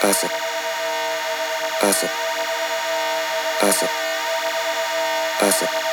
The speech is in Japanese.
朝朝朝朝